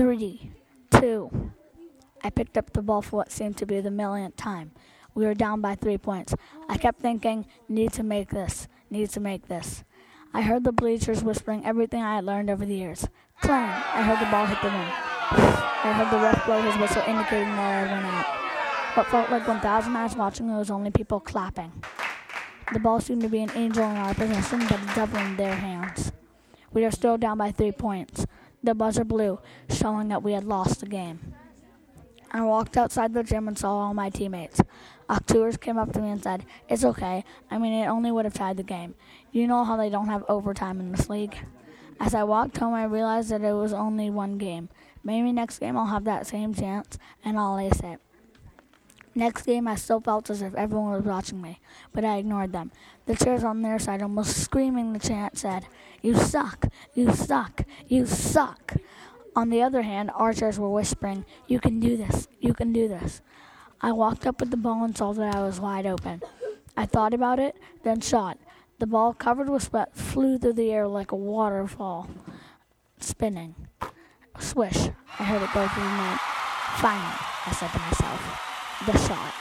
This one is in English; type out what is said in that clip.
Three, two. I picked up the ball for what seemed to be the millionth time. We were down by three points. I kept thinking, need to make this, need to make this. I heard the bleachers whispering everything I had learned over the years. Clang! I heard the ball hit the rim. I heard the ref blow his whistle indicating that I went out. What felt like 1,000 eyes watching was only people clapping. The ball seemed to be an angel in our possession, but a devil in their hands. We are still down by three points. The buzzer blew, showing that we had lost the game. I walked outside the gym and saw all my teammates. Octours came up to me and said, It's okay. I mean, it only would have tied the game. You know how they don't have overtime in this league? As I walked home, I realized that it was only one game. Maybe next game I'll have that same chance and I'll ace it. Next game, I still felt as if everyone was watching me, but I ignored them. The chairs on their side, almost screaming the chant, said, You suck! You suck! You suck! On the other hand, archers were whispering, You can do this, you can do this. I walked up with the ball and saw that I was wide open. I thought about it, then shot. The ball, covered with sweat, flew through the air like a waterfall, spinning. Swish, I heard it go through the net. Finally, I said to myself, the shot.